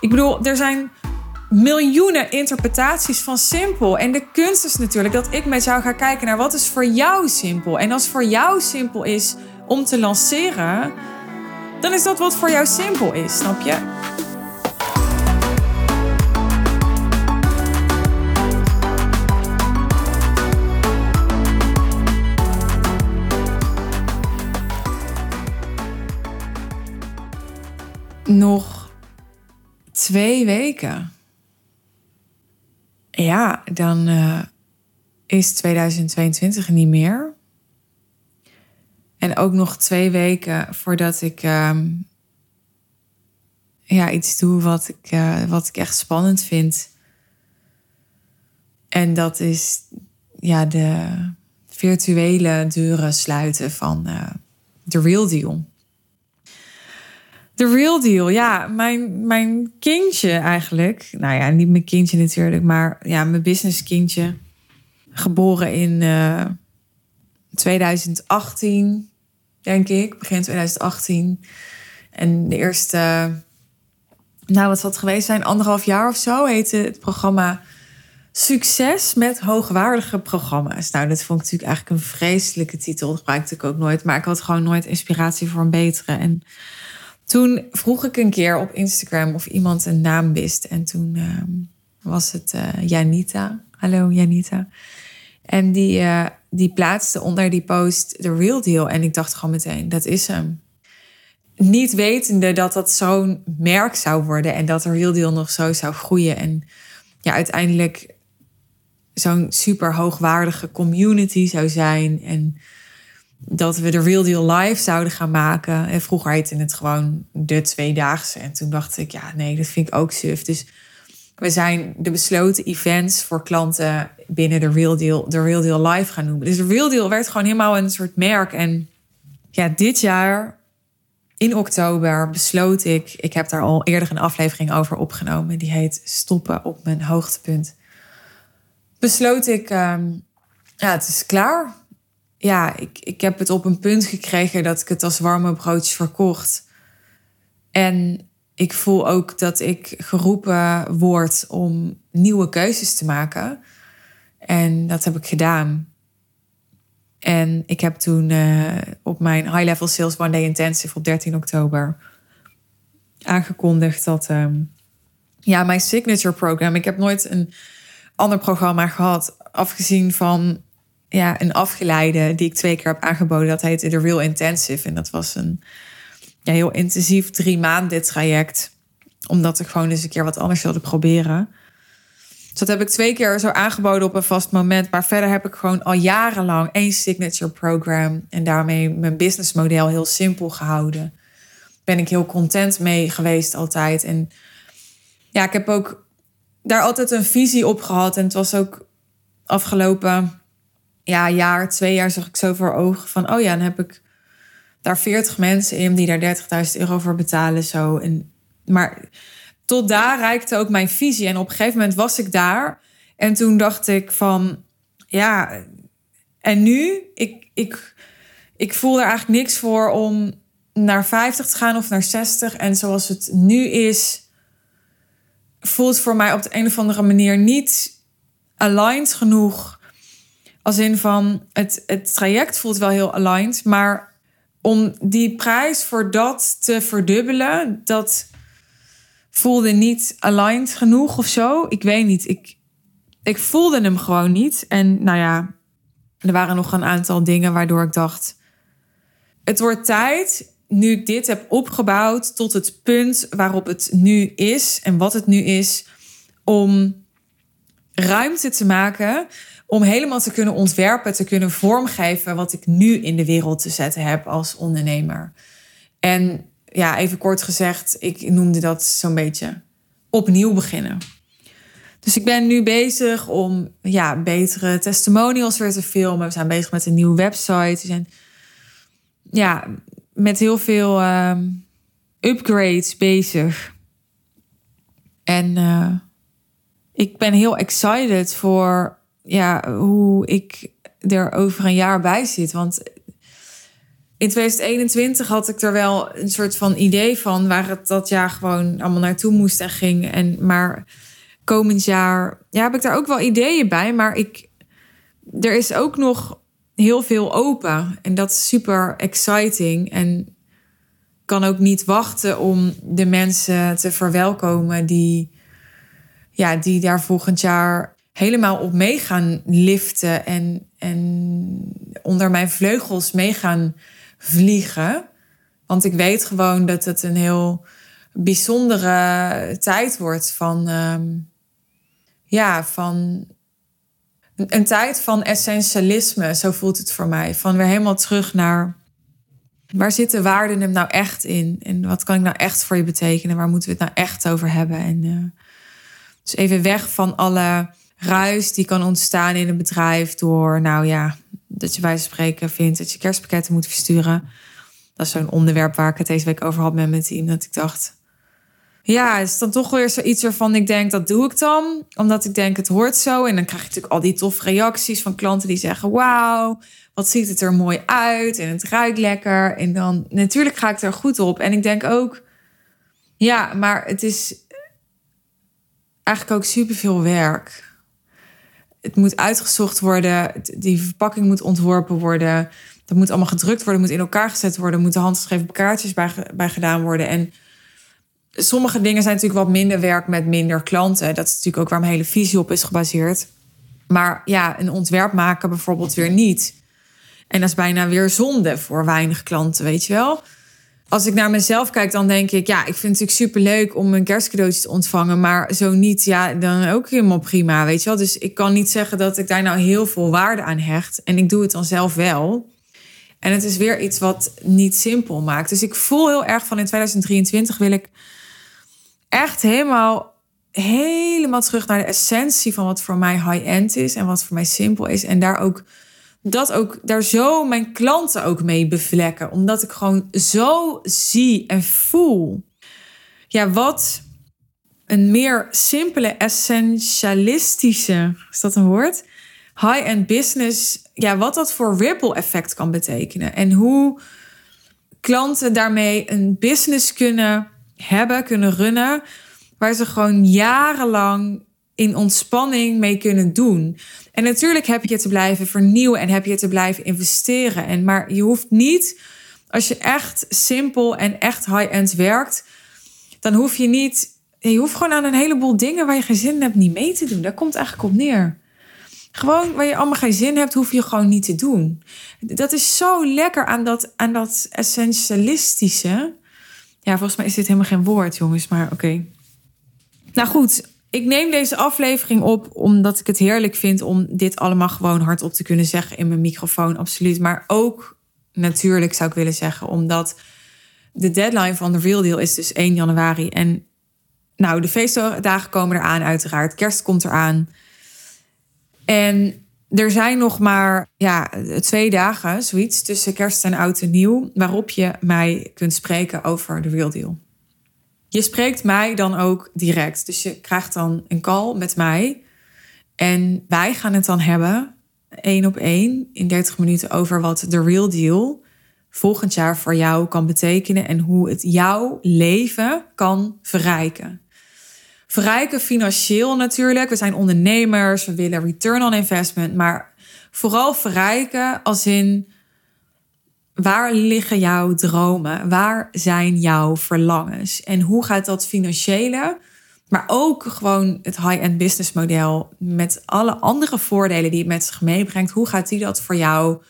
Ik bedoel, er zijn miljoenen interpretaties van simpel. En de kunst is natuurlijk dat ik met jou ga kijken naar wat is voor jou simpel. En als voor jou simpel is om te lanceren, dan is dat wat voor jou simpel is, snap je? Nog twee weken. Ja, dan uh, is 2022 niet meer. En ook nog twee weken voordat ik uh, ja, iets doe wat ik, uh, wat ik echt spannend vind. En dat is ja, de virtuele deuren sluiten van The Real Deal. The real deal, ja. Mijn, mijn kindje eigenlijk. Nou ja, niet mijn kindje natuurlijk, maar ja, mijn business kindje. Geboren in uh, 2018, denk ik. Begin 2018. En de eerste, nou wat zal het geweest zijn, anderhalf jaar of zo, heette het programma Succes met hoogwaardige programma's. Nou, dat vond ik natuurlijk eigenlijk een vreselijke titel. Dat gebruikte ik ook nooit. Maar ik had gewoon nooit inspiratie voor een betere. En toen vroeg ik een keer op Instagram of iemand een naam wist. En toen ehm, was het uh, Janita. Hallo Janita. En die, uh, die plaatste onder die post de real deal. En ik dacht gewoon meteen, dat is hem. Niet wetende dat dat zo'n merk zou worden. En dat de real deal nog zo zou groeien. En ja, uiteindelijk zo'n super hoogwaardige community zou zijn. En dat we de Real Deal Live zouden gaan maken. En vroeger heette het gewoon de tweedaagse. En toen dacht ik, ja, nee, dat vind ik ook suf. Dus we zijn de besloten events voor klanten binnen de Real Deal, de Real Deal Live gaan noemen. Dus de Real Deal werd gewoon helemaal een soort merk. En ja, dit jaar in oktober besloot ik, ik heb daar al eerder een aflevering over opgenomen. Die heet Stoppen op mijn hoogtepunt. Besloot ik, um, ja, het is klaar ja, ik, ik heb het op een punt gekregen dat ik het als warme broodjes verkocht. En ik voel ook dat ik geroepen word om nieuwe keuzes te maken. En dat heb ik gedaan. En ik heb toen uh, op mijn High Level Sales One Day Intensive op 13 oktober aangekondigd dat um, ja, mijn signature program. Ik heb nooit een ander programma gehad, afgezien van ja, een afgeleide die ik twee keer heb aangeboden. Dat heette The Real Intensive. En dat was een ja, heel intensief drie maanden traject. Omdat ik gewoon eens een keer wat anders wilde proberen. Dus dat heb ik twee keer zo aangeboden op een vast moment. Maar verder heb ik gewoon al jarenlang één signature program. En daarmee mijn businessmodel heel simpel gehouden. Ben ik heel content mee geweest altijd. En ja, ik heb ook daar altijd een visie op gehad. En het was ook afgelopen ja, jaar, twee jaar zag ik zo voor ogen van, oh ja, dan heb ik daar 40 mensen in die daar 30.000 euro voor betalen. Zo. En, maar tot daar reikte ook mijn visie. En op een gegeven moment was ik daar. En toen dacht ik van, ja, en nu? Ik, ik, ik voel er eigenlijk niks voor om naar 50 te gaan of naar 60. En zoals het nu is, voelt voor mij op de een of andere manier niet aligned genoeg als in van het, het traject voelt wel heel aligned, maar om die prijs voor dat te verdubbelen, dat voelde niet aligned genoeg of zo. Ik weet niet. Ik, ik voelde hem gewoon niet. En nou ja, er waren nog een aantal dingen waardoor ik dacht: het wordt tijd. Nu ik dit heb opgebouwd tot het punt waarop het nu is en wat het nu is, om ruimte te maken om helemaal te kunnen ontwerpen, te kunnen vormgeven wat ik nu in de wereld te zetten heb als ondernemer. En ja, even kort gezegd, ik noemde dat zo'n beetje opnieuw beginnen. Dus ik ben nu bezig om ja, betere testimonials weer te filmen. We zijn bezig met een nieuwe website. We zijn ja, met heel veel um, upgrades bezig. En uh, ik ben heel excited voor ja, hoe ik er over een jaar bij zit. Want in 2021 had ik er wel een soort van idee van waar het dat jaar gewoon allemaal naartoe moest en ging. En maar komend jaar ja, heb ik daar ook wel ideeën bij. Maar ik, er is ook nog heel veel open. En dat is super exciting. En kan ook niet wachten om de mensen te verwelkomen die, ja, die daar volgend jaar helemaal op mee gaan liften en, en onder mijn vleugels mee gaan vliegen. Want ik weet gewoon dat het een heel bijzondere tijd wordt van, ehm, ja, van een, tijd van essentialisme. Zo voelt het voor mij. Van weer helemaal terug naar waar zitten waarden hem nou echt in? En wat kan ik nou echt voor je betekenen? Waar moeten we het nou echt over hebben? En uh, dus even weg van alle ruis die kan ontstaan in een bedrijf door, nou ja, dat je bij spreken vindt dat je kerstpakketten moet versturen. Dat is zo'n onderwerp waar ik het deze week over had met mijn team. Dat ik dacht, ja, het is dan toch weer zoiets waarvan ik denk, dat doe ik dan. Omdat ik denk, het hoort zo. En dan krijg je natuurlijk al die toffe reacties van klanten die zeggen, wauw, wat ziet het er mooi uit en het ruikt lekker. En dan natuurlijk ga ik er goed op. En ik denk ook, ja, maar het is eigenlijk ook superveel werk. Het moet uitgezocht worden, die verpakking moet ontworpen worden. Dat moet allemaal gedrukt worden, moet in elkaar gezet worden, moeten handgeschreven kaartjes bij, bij gedaan worden. En sommige dingen zijn natuurlijk wat minder werk met minder klanten. Dat is natuurlijk ook waar mijn hele visie op is gebaseerd. Maar ja, een ontwerp maken bijvoorbeeld weer niet. En dat is bijna weer zonde voor weinig klanten, weet je wel. Als ik naar mezelf kijk, dan denk ik, ja, ik vind het natuurlijk super leuk om een kerstcadeautje te ontvangen. Maar zo niet, ja, dan ook helemaal prima, weet je wel. Dus ik kan niet zeggen dat ik daar nou heel veel waarde aan hecht. En ik doe het dan zelf wel. En het is weer iets wat niet simpel maakt. Dus ik voel heel erg van in 2023 wil ik echt helemaal, helemaal terug naar de essentie van wat voor mij high-end is en wat voor mij simpel is. En daar ook dat ook daar zo mijn klanten ook mee bevlekken. Omdat ik gewoon zo zie en voel. Ja, wat een meer simpele, essentialistische, is dat een woord? High-end business, ja, wat dat voor ripple effect kan betekenen. En hoe klanten daarmee een business kunnen hebben, kunnen runnen, waar ze gewoon jarenlang in ontspanning mee kunnen doen. En natuurlijk heb je te blijven vernieuwen en heb je te blijven investeren. En, maar je hoeft niet, als je echt simpel en echt high-end werkt, dan hoef je niet, je hoeft gewoon aan een heleboel dingen waar je geen zin in hebt niet mee te doen. Daar komt eigenlijk op neer. Gewoon waar je allemaal geen zin hebt, hoef je gewoon niet te doen. Dat is zo lekker aan dat, aan dat essentialistische. Ja, volgens mij is dit helemaal geen woord, jongens, maar oké. Nou goed, ik neem deze aflevering op omdat ik het heerlijk vind om dit allemaal gewoon hardop te kunnen zeggen in mijn microfoon, absoluut. Maar ook natuurlijk zou ik willen zeggen, omdat de deadline van de Real Deal is dus 1 januari. En nou, de feestdagen komen eraan uiteraard. Kerst komt eraan. En er zijn nog maar ja, twee dagen, zoiets, tussen kerst en oud en nieuw, waarop je mij kunt spreken over de Real Deal. Je spreekt mij dan ook direct. Dus je krijgt dan een call met mij. En wij gaan het dan hebben, één op één, in 30 minuten, over wat de real deal volgend jaar voor jou kan betekenen en hoe het jouw leven kan verrijken. Verrijken financieel natuurlijk. We zijn ondernemers, we willen return on investment, maar vooral verrijken als in Waar liggen jouw dromen? Waar zijn jouw verlangens? En hoe gaat dat financiële, maar ook gewoon het high-end business model met alle andere voordelen die het met zich meebrengt, hoe gaat die dat voor jou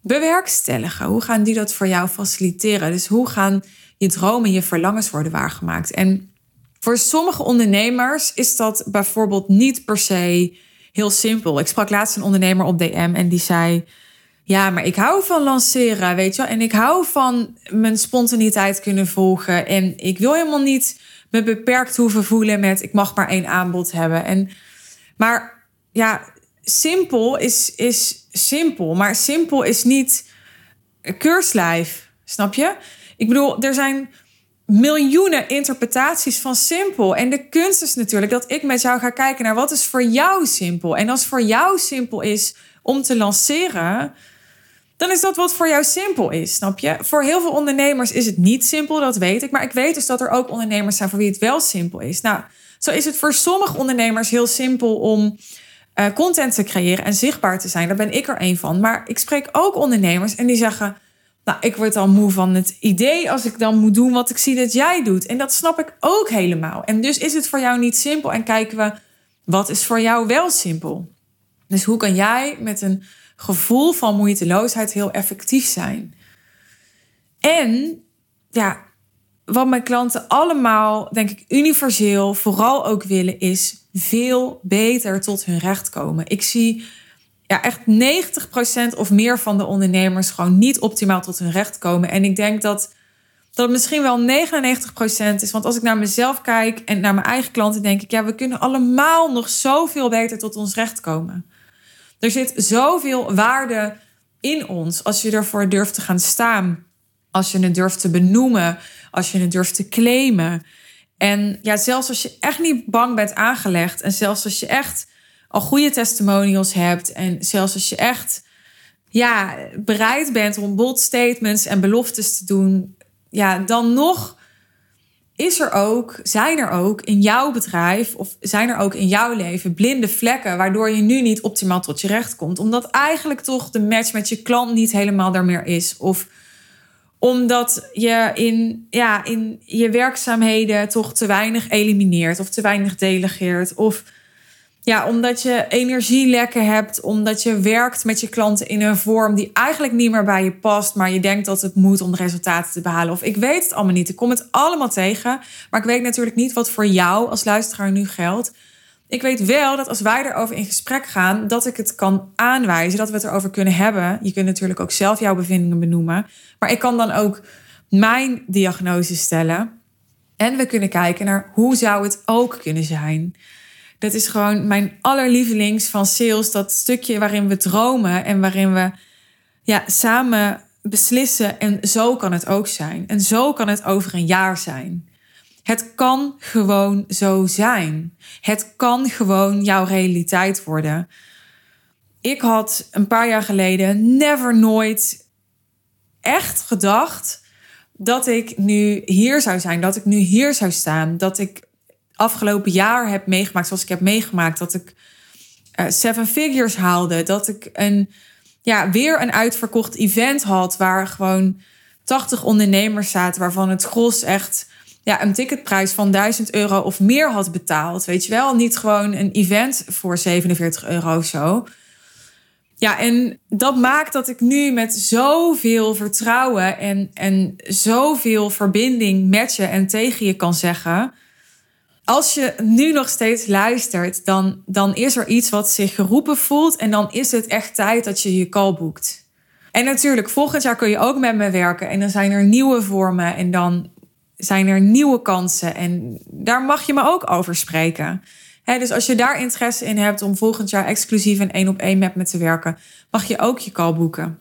bewerkstelligen? Hoe gaan die dat voor jou faciliteren? Dus hoe gaan je dromen, je verlangens worden waargemaakt? En voor sommige ondernemers is dat bijvoorbeeld niet per se heel simpel. Ik sprak laatst een ondernemer op DM en die zei ja, maar ik hou van lanceren, weet je wel. En ik hou van mijn spontaniteit kunnen volgen. En ik wil helemaal niet me beperkt hoeven voelen met ik mag maar één aanbod hebben. En, maar ja, simpel is, is simpel. Maar simpel is niet keurslijf, snap je? Ik bedoel, er zijn miljoenen interpretaties van simpel. En de kunst is natuurlijk dat ik met jou ga kijken naar wat is voor jou simpel. En als voor jou simpel is om te lanceren dan is dat wat voor jou simpel is, snap je? Voor heel veel ondernemers is het niet simpel, dat weet ik. Maar ik weet dus dat er ook ondernemers zijn voor wie het wel simpel is. Nou, zo is het voor sommige ondernemers heel simpel om uh, content te creëren en zichtbaar te zijn. Daar ben ik er een van. Maar ik spreek ook ondernemers en die zeggen: Nou, ik word al moe van het idee als ik dan moet doen wat ik zie dat jij doet. En dat snap ik ook helemaal. En dus is het voor jou niet simpel en kijken we wat is voor jou wel simpel. Dus hoe kan jij met een gevoel van moeiteloosheid heel effectief zijn? En ja, wat mijn klanten allemaal, denk ik, universeel vooral ook willen, is veel beter tot hun recht komen. Ik zie ja, echt 90% of meer van de ondernemers gewoon niet optimaal tot hun recht komen. En ik denk dat dat misschien wel 99% is. Want als ik naar mezelf kijk en naar mijn eigen klanten, denk ik, ja, we kunnen allemaal nog zoveel beter tot ons recht komen. Er zit zoveel waarde in ons als je ervoor durft te gaan staan. Als je het durft te benoemen, als je het durft te claimen. En ja, zelfs als je echt niet bang bent aangelegd en zelfs als je echt al goede testimonials hebt en zelfs als je echt ja, bereid bent om bold statements en beloftes te doen, ja, dan nog is er ook, zijn er ook in jouw bedrijf of zijn er ook in jouw leven blinde vlekken waardoor je nu niet optimaal tot je recht komt. Omdat eigenlijk toch de match met je klant niet helemaal daar meer is. Of omdat je in, ja, in je werkzaamheden toch te weinig elimineert of te weinig delegeert. Of ja, omdat je energielekken hebt, omdat je werkt met je klanten in een vorm die eigenlijk niet meer bij je past, maar je denkt dat het moet om resultaten te behalen. Of ik weet het allemaal niet. Ik kom het allemaal tegen, maar ik weet natuurlijk niet wat voor jou als luisteraar nu geldt. Ik weet wel dat als wij erover in gesprek gaan, dat ik het kan aanwijzen, dat we het erover kunnen hebben. Je kunt natuurlijk ook zelf jouw bevindingen benoemen, maar ik kan dan ook mijn diagnose stellen. En we kunnen kijken naar hoe zou het ook kunnen zijn. Dat is gewoon mijn allerlievelings van sales. Dat stukje waarin we dromen en waarin we ja, samen beslissen. En zo kan het ook zijn. En zo kan het over een jaar zijn. Het kan gewoon zo zijn. Het kan gewoon jouw realiteit worden. Ik had een paar jaar geleden never nooit echt gedacht dat ik nu hier zou zijn, dat ik nu hier zou staan, dat ik afgelopen jaar heb meegemaakt, zoals ik heb meegemaakt, dat ik uh, seven figures haalde, dat ik een, ja, weer een uitverkocht event had waar gewoon 80 ondernemers zaten, waarvan het gros echt ja, een ticketprijs van 1000 euro of meer had betaald. Weet je wel, niet gewoon een event voor 47 euro of zo. Ja, en dat maakt dat ik nu met zoveel vertrouwen en, en zoveel verbinding met je en tegen je kan zeggen als je nu nog steeds luistert, dan, dan is er iets wat zich geroepen voelt. En dan is het echt tijd dat je je call boekt. En natuurlijk, volgend jaar kun je ook met me werken. En dan zijn er nieuwe vormen en dan zijn er nieuwe kansen. En daar mag je me ook over spreken. dus als je daar interesse in hebt om volgend jaar exclusief en één op één met me te werken, mag je ook je call boeken.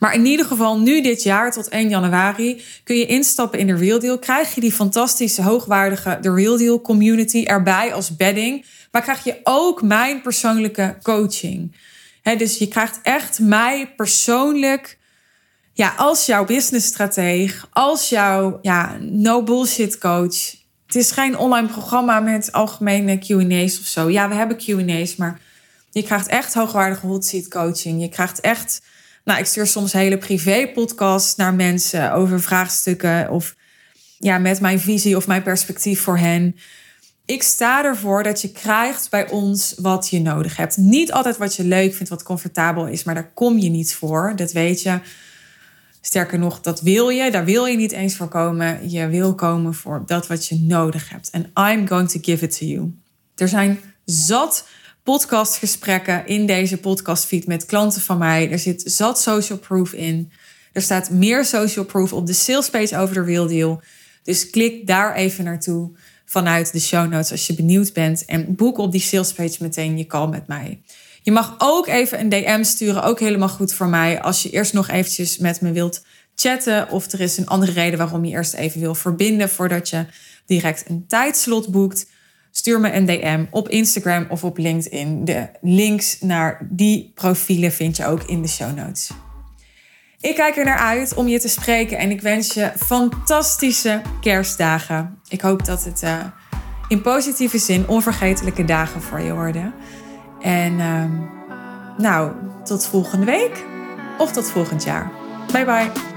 Maar in ieder geval nu dit jaar tot 1 januari kun je instappen in de Real Deal. Krijg je die fantastische, hoogwaardige The Real Deal community erbij als bedding. Maar krijg je ook mijn persoonlijke coaching. dus je krijgt echt mij persoonlijk ja, als jouw businessstrateeg, als jouw ja, no bullshit coach. Het is geen online programma met algemene Q&A's of zo. Ja, we hebben Q&A's, maar je krijgt echt hoogwaardige hot seat coaching. Je krijgt echt nou, ik stuur soms hele privé-podcasts naar mensen over vraagstukken of ja, met mijn visie of mijn perspectief voor hen. Ik sta ervoor dat je krijgt bij ons wat je nodig hebt. Niet altijd wat je leuk vindt, wat comfortabel is, maar daar kom je niet voor. Dat weet je. Sterker nog, dat wil je. Daar wil je niet eens voor komen. Je wil komen voor dat wat je nodig hebt. En I'm going to give it to you. Er zijn zat podcastgesprekken in deze podcastfeed met klanten van mij. Er zit zat social proof in. Er staat meer social proof op de salespage over de Real Deal. Dus klik daar even naartoe vanuit de show notes als je benieuwd bent. En boek op die salespage meteen je call met mij. Je mag ook even een DM sturen, ook helemaal goed voor mij. Als je eerst nog eventjes met me wilt chatten. Of er is een andere reden waarom je eerst even wil verbinden voordat je direct een tijdslot boekt. Stuur me een DM op Instagram of op LinkedIn. De links naar die profielen vind je ook in de show notes. Ik kijk er naar uit om je te spreken en ik wens je fantastische kerstdagen. Ik hoop dat het uh, in positieve zin onvergetelijke dagen voor je worden. En uh, nou, tot volgende week of tot volgend jaar. Bye bye.